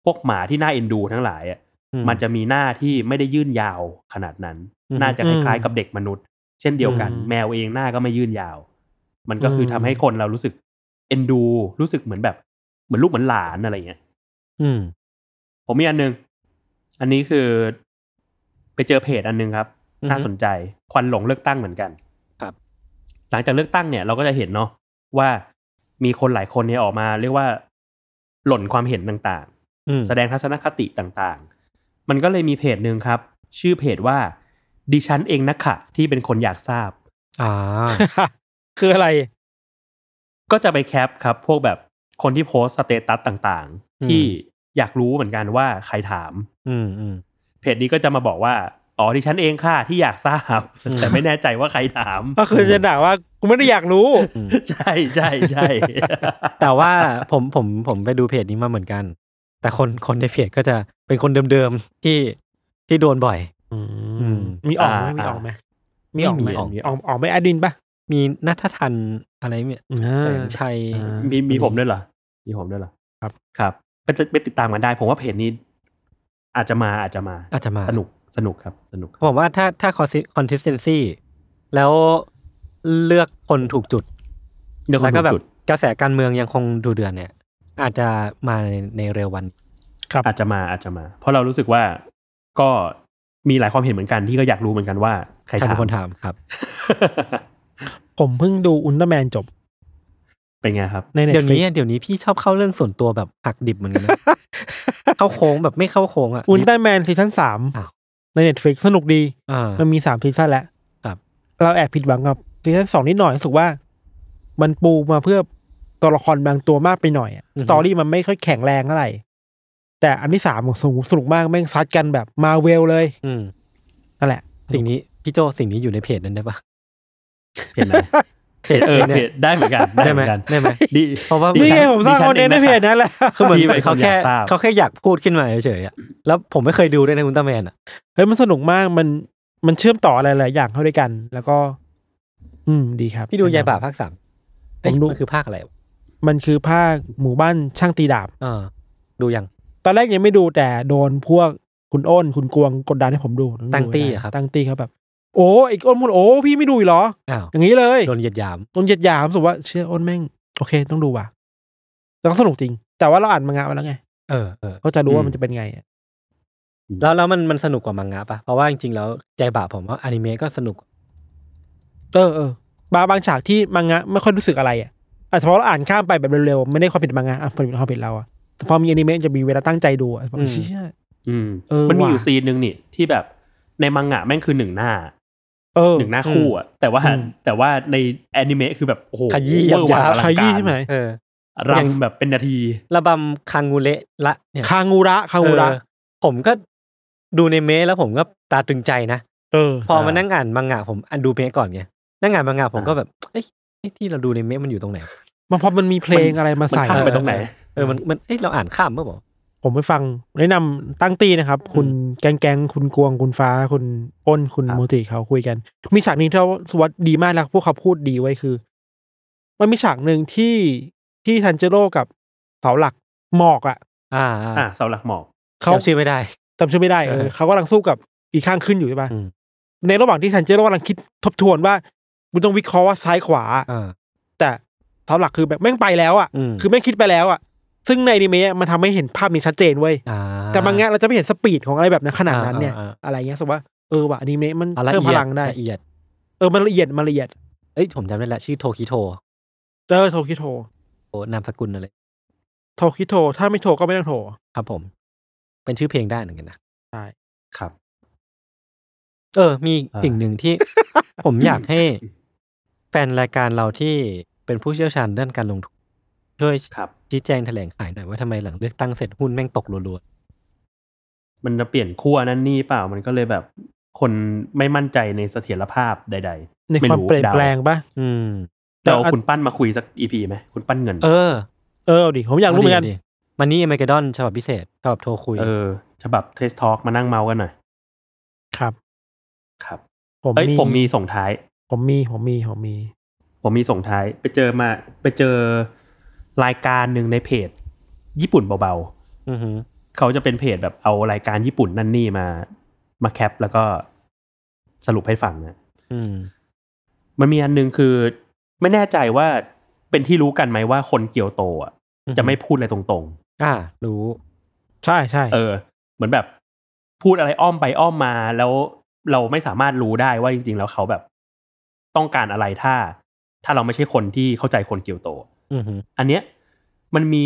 พวกหมาที่น่าเอ็นดูทั้งหลายอะอืมันจะมีหน้าที่ไม่ได้ยื่นยาวขนาดนั้นอืมน่าจะคล้ายๆกับเด็กมนุษย์ เช่นเดียวกันอืมแมวเองหน้าก็ไม่ยื่นยาว มันก็คืออมทำให้คนเรารู้สึกอ็นดู รู้สึกเหมือนแบบเหมือนลูกเหมือนหลานอะไรเงี้ยอืม ผมมีอันหนึง อันนี้คือไปเจอเพจอันหนึงครับอือฮึน่าสนใจ ควันหลงเลือกตั้งเหมือนกันครับ หลังจากเลือกตั้งเนี่ยเราก็จะเห็นเนาะว่ามีคนหลายคนเนี่ยออกมา เรียกว่าหล่นความเห็นต่างอืมๆแสดงทัศนคติต่างๆ มันก็เลยมีเพจหนึ่งครับ ชื่อเพจว่าดิฉันเองนะค่ะ ที่เป็นคนอยากทราบ อ่า คืออะไร ก็จะไป cap ครับ พวกแบบคนที่โพสต์ status ต่างๆอืมที่อยากรู้เหมือนกันว่าใครถาม อืมอืมเพจนี้ก็จะมาบอกว่า อ๋อดิฉันเองค่ะที่อยากทราบอืมแต่ไม่แน่ใจว่าใครถาม ก็คือจะด่าว่ากูไม่ได้อยากรู้อืมใช่ใช่ใช่แต่ว่าผมผมผมไปดูเพจนี้มาเหมือนกัน แต่คนคนในเพจก็จะเป็นคนเดิมๆที่ที่โดนบ่อยอืมมีออกไหมมีออกไหมมีออกไหมไม่มีออกออกไหมอดินปะมีนัททันอะไรเนี่ยอ่าแสงชัยอ่ามีมีผมด้วยเหรอมีผมด้วยเหรอครับครับไปติไปติดตามกันได้ ผมว่าเพจนี้ อาจจะมาอาจจะมาอาจจะมาสนุก สนุกครับสนุกผมว่าถ้าถ้า consistency แล้วเลือกคนถูกจุดเรื่องขอแล้วงก็แบบจุดกระแสการเมืองยังคงดูเดือดเนี่ย อาจจะมาในในเร็ววันอาจจะมาอาจจะมา เพราะเรารู้สึกว่าก็มีหลายความเห็นเหมือนกันที่ก็อยากรู้เหมือนกันว่าใครใครถาเป็นคนถามครับ ผมเพิ่งดูอุลตร้าแมนจบ เป็นไงครับใน Netflix เดี๋ยวฟลินี้เดี๋ยวนี้พี่ชอบเข้าเรื่องส่วนตัวแบบหักดิบเหมือนกันนะเข้าโค้งแบบไม่เข้าโค้งอะอุลตร้าแมน season สามอ้าว ใน Netflix สนุกดี อ่า มันมีสาม season แล้วครับ เราแอบผิดหวังกับ season สองนิดหน่อยรู้สึกว่า มันปูมาเพื่อตัวละครบางตัวมากไปหน่อยอะ story มันไม่ค่อยแข็งแรงเท่าไหร่แต่อันที่สามของสนุกสนุกมากแม่งซัดกันแบบมาเวลเลยอืม นั่นแหละ สิ่งนี้ พี่โจสิ่งนี้อยู่ในเพจนั้นได้ปะเพจไหน เพจเออเพจได้เหมือนกันได้ได้เหไหมมือนกันได้ไหมดีเพราะว่าดินี่ฉัไงผมสร้างดิฉัคอนเทนต์ในเพจนั้นแหละคือเหมือนพี่เป็นเขาแค่คนอยากทราบเขาแค่อยากพูดขึ้นมาเฉยๆอะแล้วผมไม่เคยดูด้วยนะคุณตาแมนอะเฮ้ยมันสนุกมากมันมันเชื่อมต่ออะไรหลายอย่างเข้าด้วยกัน แล้วก็ อืมดีครับ พี่ดูยายบ่าภาคสามเอ้ยผมดูมันคือภาคอะไรวะมันคือภาคหมู่บ้านช่างตีดาบเออดูยัง ตอนแรกยังไม่ดูแต่โดนพวกคุณอ้นคุณกวงกดดันให้ผมดูตั้งตี้ดูอะครับตั้งตี้เขาแบบ โอ้ไอ้อ้นพูดโอ้พี่ไม่ดูอีกเหรอ อ้าวอย่างนี้เลยโดนเหยียดหยามโดนเหยียดหยามรู้สึกว่าเชื่ออ้นแม่งโอเคต้องดูว่ะแล้วก็สนุกจริง แต่ว่าเราอ่านมังงะมาแล้วไงเออเออก็จะรู้อืว่ามมันจะเป็นไงอะแล้วแล้วมันมันสนุกกว่ามังงะปะเพราะว่าจริงๆแล้วใจบ่าผมว่าอนิเมะก็สนุก เออเออบางบางฉากที่มังงะไม่ค่อยรู้สึกอะไรอะอาจจะเพราะเราอ่านข้ามไปแบบเร็วๆไม่ได้ความผิดมังงะอะเป็นความผิดเราอะแต่พอมีอนิเมะจะมีเวลาตั้งใจดูอะบอกอืม เชี่ย อืมเออมันมีว่ะอยู่ซีนหนึ่งนี่ที่แบบในมังงะแม่งคือหนึ่งหน้าเออ หนึ่งหน้าคู่อะแต่ว่าอืมแต่ว่าในแอนิเมะคือแบบโอ้โหขยี้เวอร์วังยับๆอลังการขยี้ใช่ไหมเออรำแบบเป็นนาที ระบำคังงูเละละเนี่ยคางูระคางูระเออผมก็ดูในเมะแล้วผมก็ตาตึงใจนะเออ พอมาอ่านั่งอ่านมังงะผมอ่านดูเมะก่อนไงนั่งอ่านมังงะผมก็แบบเอ้ยไอ้ที่เราดูในเมะมันอยู่ตรงไหนมันพอมันมีเพลงอะไรมามันใส่ข้ามไปตรงไหนเออมันมันเอ้ยเราอ่านข้ามเมื่อบอก ผมไปฟังแนะนำตั้งตีนะครับ คุณแกงแกงคุณกวงคุณฟ้า คุณอ้นคุณครับโมติเขาคุยกัน มีฉากหนึ่งที่เราสวัสดดีมากแล้วพวกเขาพูดดีไว้คือ มันมีฉากหนึ่งที่ที่ทันเจโร่กับเสาหลักหมอกอะ อ่าอะเสาหลักหมอกเขาจำชื่อไม่ได้จำชื่อไม่ได้เออเออเขากำลังสู้กับอีกข้างขึ้นอยู่ใช่ปะอืมในระหว่างที่ทันเจโร่กำลังคิดทบทวนว่ากูต้องวิเคราะห์ว่าซ้ายขวาอ่าแต่เสาหลักคือแบบแม่งไปแล้วอะอืมคือแม่งคิดไปแล้วอะ ซึ่งในอนิเมะมันทำให้เห็นภาพนี้ชัดเจนเว้ยอ่าแต่บางงานเราจะไม่เห็นสปีดของอะไรแบบนั้นขนาดนั้นเนี่ยอ่าอ่าอ่าอะไรเงี้ยสมมติว่าเออว่ะอนิเมะมันอะละเพิ่มเอีพยดลังได้ละเอียด เออมันละเอียดมันละเอียดเอ้ยผมจำได้แล้วชื่อโทคิโทเจอโทคิโทโอนามสกุลอะไรโทคิโทถ้าไม่โทรก็ไม่ต้องโทรครับผม เป็นชื่อเพลงได้เหมือนกันนะใช่ครับ เออ มีอ่าสิ่งหนึ่งที่ ผมอยากให้ แฟนรายการเราที่เป็นผู้เชี่ยวชาญด้านการลงทุน ช่วยครับชี้แจงแถลงขายหน่อยว่าทำไมหลังเลือกตั้งเสร็จหุ้นแม่งตกรัวมันจะเปลี่ยนขั้วนั่นนี่เปล่ามันก็เลยแบบคนไม่มั่นใจในเสถียรภาพใด ๆ ในความไรู้เปลี่ยนแปลงปะๆอืมแต่เดี๋ยวเอาอันคุณปั้นมาคุยสัก EP ไหมคุณปั้นเงิน เออ เออเอาดิผมอยากรู้เหมือนกันดิมันนี่อเมริกาดอนฉบับพิเศษฉบับโทรคุยเออฉบับเทสทอ l k มานั่งเมาส์กันหน่อยครับ ครับ ผมเอ้ยมีผมมีส่งท้าย ผมมีผมมีผมมี ผมมีส่งท้าย ไปเจอมา ไปเจอ รายการหนึ่งในเพจ ญี่ปุ่นเบาอือหือๆเขาจะเป็นเพจแบบเอารายการญี่ปุ่นนั่นนี่มา มาแคปแล้วก็สรุปให้ฟังนะอืมมันมีอันหนึงคือไม่แน่ใจว่าเป็นที่รู้กันไหมว่าคนเกียวโตอะอือฮึจะไม่พูดอะไรตรงอ่า รู้ ใช่ใช่ๆเออ เหมือนแบบพูดอะไรอ้อมไปอ้อมมาแล้วเราไม่สามารถรู้ได้ว่าจริง ๆ แล้วเขาแบบ ต้องการอะไรถ้า ถ้าเราไม่ใช่คนที่เข้าใจคนเกียวโต อือหืออันเนี้ยมันมี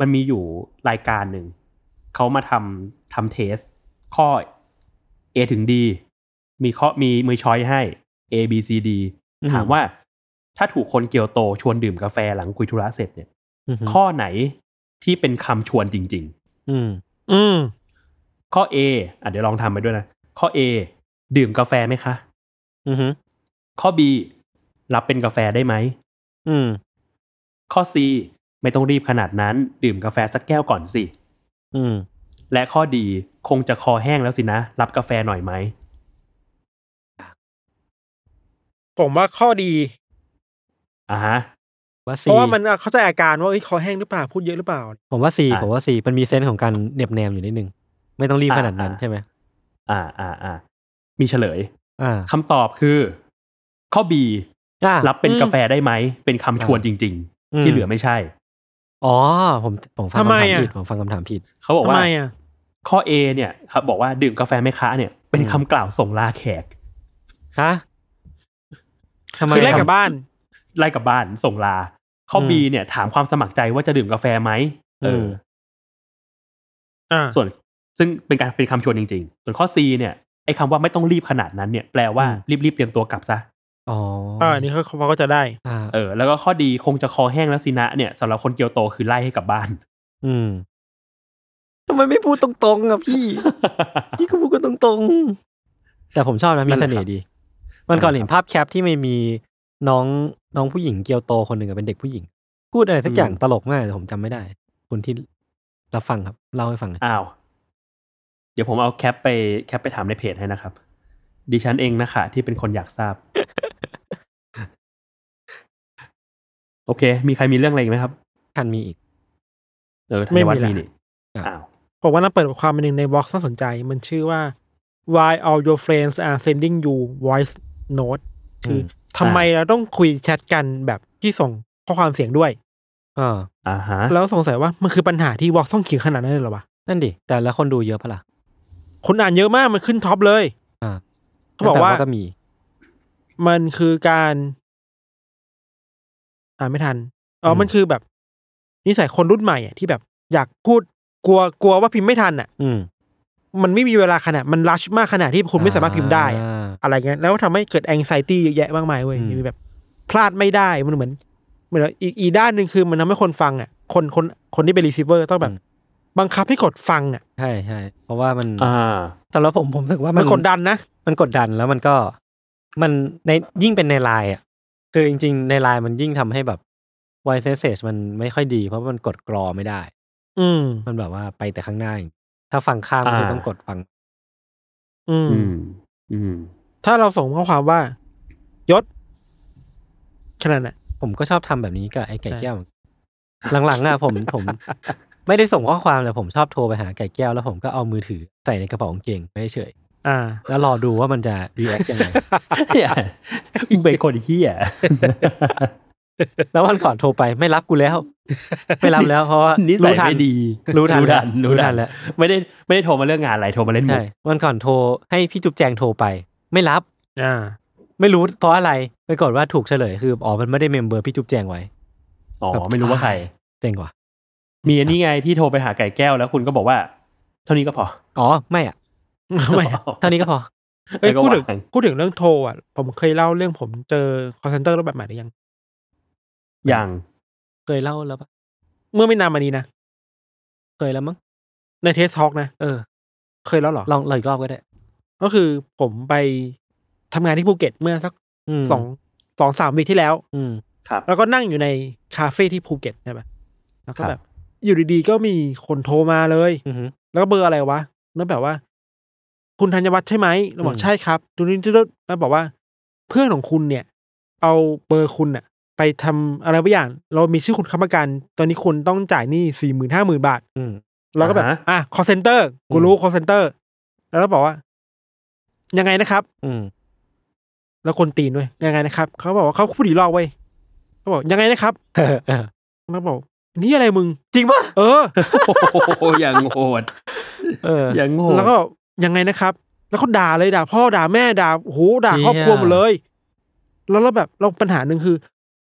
มันมีอยู่รายการหนึ่ง เขามาทำทำเทส ข้อ A ถึง D มีข้อมีมือช้อยให้ A B C D ถามว่าถ้าถูกคนเกียวโตชวนดื่มกาแฟหลังคุยธุระเสร็จเนี่ยอือหือข้อไหนที่เป็นคำชวนจริงอืม อืมๆข้อ A อะเดี๋ยวลองทำไปด้วยนะ ข้อ A ดื่มกาแฟไหมคะ อือหือข้อ B รับเป็นกาแฟได้ไหม อืม ข้อ C ไม่ต้องรีบขนาดนั้น ดื่มกาแฟสักแก้วก่อนสิ อืม และข้อดีคงจะคอแห้งแล้วสินะ รับกาแฟหน่อยไหม ผมว่าข้อดีอ่าฮะ ว่าเพซีราะว่ามันเข้าใจอาการว่าเอ้ยคอแห้งหรือเปล่าพูดเยอะหรือเปล่า ผมว่าซีอะผมว่าซีมันมีเซนส์ของการเหน็บแนมอยู่นิดนึง ไม่ต้องรีบอะขนาดนั้นอะ ใช่ไหมอ่าอ่าอ่ามีเฉลยอ่าคำตอบคือ ข้อ B อ่ารับเป็นอืม กาแฟได้ไหม เป็นคำชวนจริงอืมๆ ที่เหลือไม่ใช่ อ๋อ ผมผมฟังทำไมคำถามอะผิดผมฟังคำถามผิด เขาบอกทำว่าไมอะข้อ A เนี่ยครับบอกว่าดื่มกาแฟไหมคะเนี่ยเป็นอืมคำกล่าวส่งลาแขกฮะทำไมคือแลกทำกับบ้านไล่กลับบ้านส่งลา ข้ออืม B เนี่ย ถามความสมัครใจว่าจะดื่มกาแฟไหมเอออมอ่าส่วนซึ่งเป็นการเป็นคำชวนจริง ๆ ส่วนข้อ C เนี่ยไอ้คำว่าไม่ต้องรีบขนาดนั้นเนี่ยแปลว่ารีบๆเตรียมตัวกลับซะ อ๋ออ่าอันนี้เขาเขาก็จะได้ อ่า เออ แล้วก็ข้อดีคงจะคอแห้งแล้วสินะเนี่ยสำหรับคนเกียวโตคือไล่ให้กลับบ้าน อืมทำไมไม่พูดตรงๆอะพี่ พี่ก็พูดกันตรงๆ แต่ผมชอบนะนั่มีนแหเสละน่ห์ดี มันก่อนเห็นภาพแคปที่ไม่มีน้องน้องผู้หญิงเกียวโตคนหนึ่งอะเป็นเด็กผู้หญิง พูดอะไรสักอย่างตลกมากแต่ผมจำไม่ได้คุณที่รับฟังครับ เล่าให้ฟังหน่อยอ้าว เดี๋ยวผมเอาแคปไปแคปไปถามในเพจให้นะครับ ดิฉันเองนะคะที่เป็นคนอยากทราบ โอเค มีใครมีเรื่องอะไรอีกไหมครับทันมีอีก เออไม่ในวัดมีละมีนี่อะอ้าวผมว่าน่าเปิดความเป็นหนึ่งในบล็อกน่าสนใจ มันชื่อว่า why all your friends are sending you voice note คืออทำไมเราต้องคุยแชทกันแบบที่ส่งข้อความเสียงด้วยอ่าอ่าฮะแล้วสงสัยว่ามันคือปัญหาที่วอล์กต้องเขียนขนาดนั้นเลยเหรอวะนั่นดิ แต่แล้วคนดูเยอะปะล่ะ คนอ่านเยอะมากมันขึ้นท็อปเลย อ่าเขาบอกว่าแต่ก็มี มันคือการ อ่านไม่ทันอ๋ออม มันคือแบบนิสัยคนรุ่นใหม่อะที่แบบอยากพูดกลัวกลัวว่าพิมพ์ไม่ทันอะ อืมมันไม่มีเวลาขนาดมัน rush มากขนาดที่คุณไม่สามารถพิมพ์ได้อะอ่า อะไรเงี้ยแล้วทำให้เกิด anxiety เยอะแยะมากมายเว้ยอืม มีแบบพลาดไม่ได้มันเหมือนเหมือนอีกอีกด้านหนึ่งคือมันทำให้คนฟังอะคนคนคนที่เป็น receiver ต้องแบบบังคับให้กดฟังอะใช่ใช่เพราะว่ามันอ่า สำหรับผมผมรู้สึกว่ามัมันกดดันนะ มันกดดันแล้วมันก็ มันในยิ่งเป็นในไลน์อะ คือจริง ๆ ในไลน์มันยิ่งทำให้แบบ voice message มันไม่ค่อยดี เพราะว่ามันกดกรอไม่ได้ อืม มันแบบว่าไปแต่ข้างหน้าอย่าง ถ้าฟังข้ามก็คืออ่าต้องกดฟัง อืม อืม อืม ถ้าเราส่งข้อความว่า ยศขนาดน่ะผมก็ชอบทำแบบนี้กับไอ้ไก่แก้ว หลัง ๆอะผม ผม ไม่ได้ส่งข้อความเลยผมชอบโทรไปหาไก่แก้ว แล้วผมก็เอามือถือใส่ในกระเป๋ากางเกงไม่เฉย อ่า แล้วรอดูว่ามันจะ react ยังไงเฮียมึงเป็นคนเฮียแล้ววันก่อนโทรไปไม่รับกูแล้ว ไม่รับแล้วเพราะว่านิสัยทัไม่ดี รู้ทันรู้ทันรู้ทันแล้วไม่ได้ไม่ได้โทรมาเรื่องงานอะไรโทรมาเล่นมุใช่กวันก่อนโทรให้พี่จุ๊บแจงโทรไป ไม่รับ อ่า ไม่รู้เพราะอะไรไปกดว่าถูกเฉลยคืออ๋อมันไม่ได้เมมเบอร์พี่จุ๊บแจงไว้อ๋อไม่รู้ว่าใครเจ๋งกว่ามีอันนี้ไงที่โทรไปหาไก่แก้วแล้วคุณก็บอกว่า เท่านี้ก็พอ อ๋อไม่อะ ไม่เท่านี้ก็พอเอ้ยแล้วก็พูดถึงวางพูดถึงเรื่องโทรอะ ผมเคยเล่าเรื่องผมเจอ call center รูปแบบใหม่หรือยังอย่างเคยเล่าแล้วปะเมื่อไม่นานมานี้นะ เคยแล้วมั้ง ใน Trace Talk นะ เออ เคยแล้วเหรอ ลองลองอีกรอบก็ได้ ก็คือผมไปทำงานที่ภูเก็ตเมื่อสักมสองสองสาม week ที่แล้ว อืม ครับ แล้วก็นั่งอยู่ในคาเฟ่ที่ภูเก็ตใช่ไหมแล้วก็ครับแบบ อยู่ดีๆก็มีคนโทรมาเลยอือหือแล้วก็เบอร์อะไรวะ แล้วแบบว่า คุณธัญวัฒน์ใช่ไหมเราบอกอืมใช่ครับดูนี่ที่แล้วบอกว่า เพื่อนของคุณเนี่ย เอาเบอร์คุณอะไปทำอะไรบางอย่าง เรามีชื่อคุณค้ำประกัน ตอนนี้คุณต้องจ่ายหนี้สี่หมื่นห้าหมื่นบาทอืมเราก็แบบอ่าฮะอะ call center กูรู้ call center แล้วเราบอกว่า ยังไงนะครับ อืมแล้วคนตีนด้วยยังไงนะครับ เขาบอกว่าเขาผู้ดีลอกเว้ยเขาเขาบอกยังไงนะครับเออเออมาบอกนี่อะไรมึง จริงปะเออโอ้โหอย่างโหดเอออย่างโหดแล้วก็ ยังไงนะครับ แล้วเขาด่าเลยด่าพ่อด่าแม่ด่าโอ้โหด่าเชี่ยครอบครัวหมดเลย แล้วเราแบบเราปัญหาหนึ่งคือ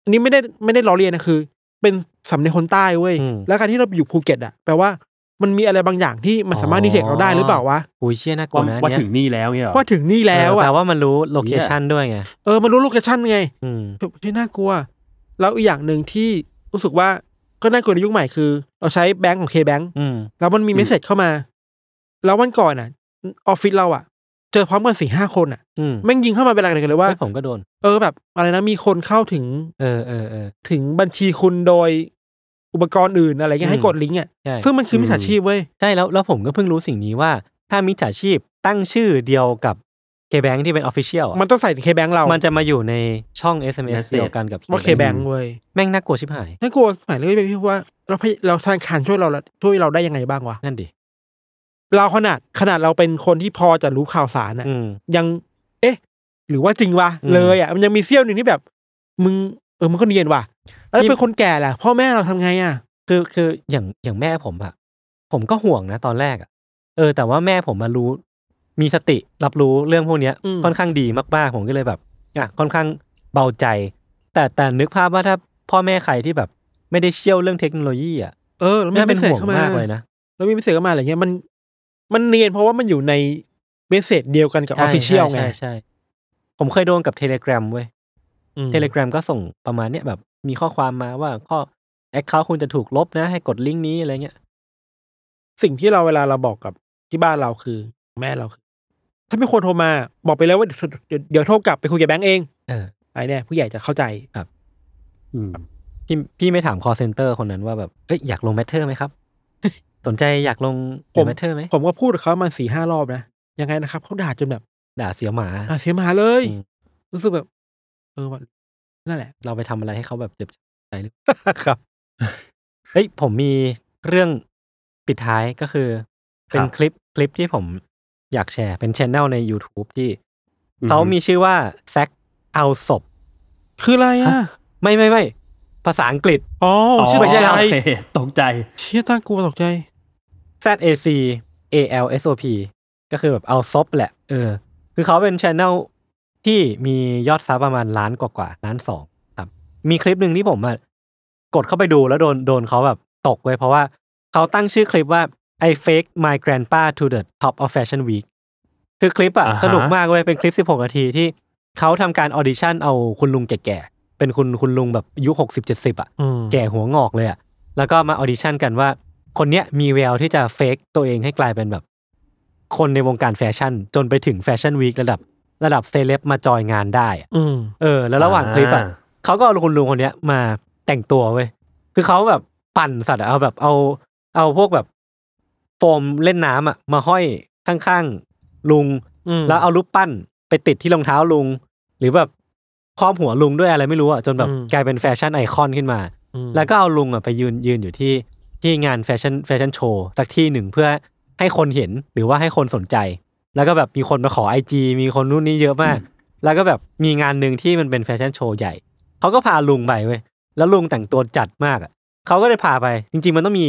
อันนี้ไม่ได้ไม่ได้ล้อเลียนนะคือ เป็นสำเนียงคนใต้เว้ยอืมแล้วการที่เราไปอยู่ภูเก็ตอะแปลว่ามันมีอะไรบางอย่างที่มันสามารถอ๋อดีเทคเราได้หรือเปล่าวะอุ้ยเชี่ยน่ากลัวว่านะว่าเนี่ยถึงนี่แล้วเนี่ยเหรอว่าถึงนี่แล้วเอออะแปลว่ามันรู้ location ด้วยไง เออ มันรู้ location ไงอืมที่น่ากลัว แล้วอีกอย่างหนึ่งที่รู้สึกว่าก็น่ากลัวในยุคใหม่คือ เราใช้แบงก์ของ KBank อืมแล้วมันมี message เข้ามา แล้ววันก่อนอะ ออฟฟิศเราอะ เจอพร้อมกันสี่ห้าคนอะอืมแม่งยิงเข้ามาเป็นอะไรกันเลยว่า เฮ้ยผมก็โดน เออแบบ อะไรนะมีคนเข้าถึงเออเออเออ ถึงบัญชีคุณโดยอุปกรณ์อื่นอะไรเงี้อืมให้กดลิงก์อะใช่ ซึ่งมันคือมิจฉาชีพเว้ย ใช่แล้วแล้วผมก็เพิ่งรู้สิ่งนี้ว่าถ้ามิจฉาชีพตั้งชื่อเดียวกับเคแบงที่เป็นออฟฟิเชียลมันต้องใส่ในเคแบงเรามันจะมาอยู่ในช่อง SMS Message เดียวกันกับ ว่า KBank เคแบงเว้ยแม่งน่ากลัวชิบหาย น่ากลัวหมายเลยพี่ว่า เราพยเราธนาคารช่วยเราละช่วยเราได้ยังไงบ้างวะ นั่นดิ เราขนาดขนาดเราเป็นคนที่พอจะรู้ข่าวสารอะอืม ยัง เอ๊ะ หรือว่าจริงวะอืมเลยอะมันยังมีเสี้ยวหนึ่งที่แบบ มึงเออมันก็เนียนว่ะแล้วพี่เป็นคนแก่แหละพ่อแม่เราทำไงอะ คือคืออย่างอย่างแม่ผมอะผมก็ห่วงนะตอนแรกอะเออ แต่ว่าแม่ผมมารู้ มีสติรับรู้เรื่องพวกเนี้ย อืม ค่อนข้างดีมากๆผมก็เลยแบบอะค่อนข้างเบาใจ แต่แต่นึกภาพว่าถ้าพ่อแม่ใครที่แบบ ไม่ได้เชี่ยวเรื่องเทคโนโลยีอะเออแล้วมี message น่าเป็นห่วงเข้ามามากเลยนะ แล้วมี message เข้ามาอะไรเงี้ยมัน มันเนียนเพราะว่ามันอยู่ใน message เดียวกันกับใช่ official ไงใช่ใช่ผมเคยโดนกับเทเล gram เว้ยอืมเทเล gram ก็ส่งประมาณเนี้ยแบบ มีข้อความมาว่าข้อ account คุณจะถูกลบนะ ให้กดลิงก์นี้อะไรเงี้ย สิ่งที่เราเวลาเราบอกกับที่บ้านเราคือ แม่เราคือ ถ้าไม่ควรโทรมา บอกไปเลยว่าเดี๋ยวเดี๋ยวเดี๋ยวโทรกลับไปคุยกับแบงก์เองเออไอ้เนี่ยผู้ใหญ่จะเข้าใจอืมพี่พี่ไม่ถาม call center คนนั้นว่าแบบเอ้ยอยากลง Matter ไหมครับ สนใจอยากลงผม Matter ไหมผมก็พูดกับเขามาสี่ห้ารอบนะ ยังไงนะครับเขาด่าจนแบบ ด่าเสียหมาอะเสียหมาเลยอืมรู้สึกแบบ เออวันนั่นแหละ เราไปทำอะไรให้เขาแบบเจ็บใจหรือครับเอ้ยผมมีเรื่องปิดท้ายก็คือ เป็นครับคลิปคลิปที่ผมอยากแชร์ เป็นช anel ใน YouTube ที่อืมเขามีชื่อว่าแซกเอาศพ คืออะไรอะ ไม่ไม่ไม่ภาษาอังกฤษ อ๋ออ๋อชื่อตกใจโอเคตกใจ เชี่ยตากลัวตกใจ Z A C A L S O P ก็คือแบบ Alsop แหละ เออ คือเขาเป็นช anel ที่มียอด sub ประมาณล้านกว่าๆล้านสองครับ มีคลิปหนึ่งที่ผมอะกดเข้าไปดูแล้วโดนโดนเขาแบบตกไว้เพราะว่าเขาตั้งชื่อคลิปว่า I fake my grandpa to the top of fashion week คือคลิปอะอ่าฮะสนุกมากเว้ยเป็นคลิป 16 นาทีที่เขาทำการ audition เอาคุณลุงแก่ๆ เป็นคุณคุณลุงแบบอายุหกสิบเจ็ดสิบอะอืมแก่หัวงอกเลยอะแล้วก็มา audition กันว่า คนเนี้ยมีแววที่จะ fake ตัวเองให้กลายเป็นแบบ คนในวงการแฟชั่น จนไปถึง fashion week ระดับระดับเซเลบมาจอยงานได้อะอืมเออ แล้วระหว่างคลิปอะอ่าเขาก็เอาคุณลุงคนเนี้ยมาแต่งตัวเว้ยคือเขาแบบปั่นสัตว์อะเอาแบบเอา เอาพวกแบบโฟมเล่นน้ำอะมาห้อยข้างๆลุงอืมแล้วเอารูปปั้นไปติดที่รองเท้าลุง หรือแบบครอบหัวลุงด้วยอะไรไม่รู้อะจนแบบอืมกลายเป็น fashion icon ขึ้นมาอืมแล้วก็เอาลุงอะไปยืนยืนอยู่ที่ ที่งานแฟชั่นแฟชั่นโชว์สักที่หนึ่งเพื่อให้คนเห็นหรือว่าให้คนสนใจ แล้วก็แบบมีคนมาขอ IG มีคนนู่นนี่เยอะมาก แล้วก็แบบมีงานหนึ่งที่มันเป็นแฟชั่นโชว์ใหญ่เขาก็พาลุงไปเว้ยแล้วลุงแต่งตัวจัดมากอะเขาก็เลยพาไป จริง ๆ มันต้องมี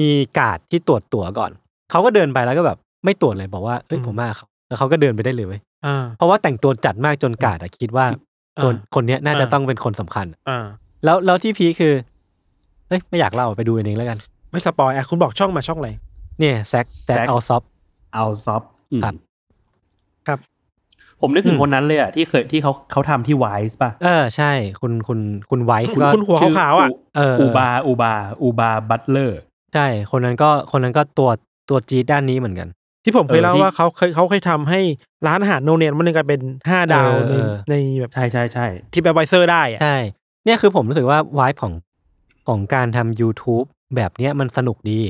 มีการ์ดที่ตรวจตั๋วก่อนเขาก็เดินไปแล้วก็แบบไม่ตรวจเลยบอกว่าเอ้ยผมมาเขาแล้วเขาก็เดินไปได้เลยเว้ยอ่าเพราะว่าแต่งตัวจัดมากจนการ์ดอะคิดว่าตัวอ่าคนเนี้ยน่าจะอ่าต้องเป็นคนสำคัญอ่าแล้วแล้วที่ peak คือ เฮ้ยไม่อยากเล่าไปดูเองแล้วกัน ไม่ spoil อะคุณบอกช่องมาช่องอะไรเนี่ยแซกแซก Zack เอาซอฟเอาซอฟครับครับ ผมนึกถึอืงมคนนั้นเลยอะที่เคยที่เขาเขาทำที่ VICE ป่ะ เออใช่ คุณคุณคุณ VICE คุณก็คุณหัวขาวๆอะเออ Oobah Oobah Oobah Butler ใช่ คนนั้นก็คนนั้นก็ตัวตัวจี๊ดด้านนี้เหมือนกัน ที่ผมเคยเออเล่าที่ว่าเขาเคยเขาเคยทำให้ร้านอาหาร no name อันหนึ่งกลายเป็นห้าดาวเออในเออในแบบใช่ใช่ใช่ที่แบบไวเซอร์ได้อะใช่เนี่ยคือผมรู้สึกว่าไวส์ของ ของการทำ YouTube แบบเนี้ยมันสนุกดี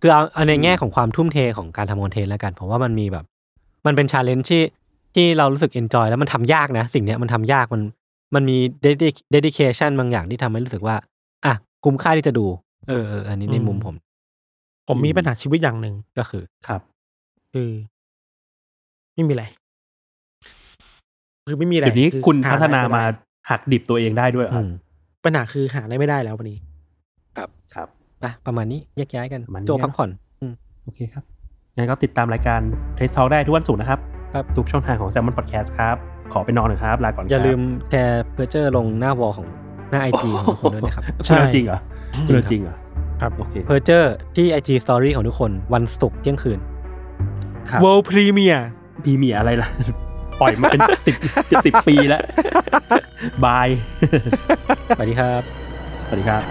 คือเอาเอาในแง่ของความทุ่มเทของการทำ content แล้วกันผมว่ามันมีแบบ มันเป็น challenge ที่ที่เรารู้สึก enjoy แล้วมันทำยากนะ สิ่งเนี้ยมันทำยากมันมันมี dedication บางอย่างที่ทำให้รู้สึกว่าอะคุ้มค่าที่จะดู เออเอออันนี้ในมุมผม ผมมีปัญหาชีวิตอย่างหนึ่งก็คือครับคือไม่มีอะไร คือไม่มีอะไรเดี๋ยวนี้อคุณหพัฒนาอะไรมาหักดิบตัวเองได้ด้วยเหรออืครับม ปัญหาคือหาอะไรไม่ได้แล้ววันนี้ ครับไปประมาณนี้แยกย้ายกันประมาณนี้โจพักผ่อนโอเคครับงั้นก็ติดตามรายการเทสทอ l ได้ทุกวันศุกร์นะครับครับทุกช่องทางของ Salmon Podcast ครับ ขอไปนอนหน่อยครับ ลาก่อนครับอย่าลืมแชร์เพอร์เจอร์ลงหน้าวอลของหน้าไอจีของทุกคนด้วยนะครับใช่พูดเรื่องจริงเหรอพูดเรื่องจริงเหรอครับโอเคเพอร์เจอร์ที่ไอจีสตอรี่ของทุกคนวันศุกร์เที่ยงคืนครับ World Premiere พีเมียอะไรล่ะ ปล่อยมาเป็นสิบจะสิบปีแล้ว บาย สวัสดีครับ สวัสดีครับ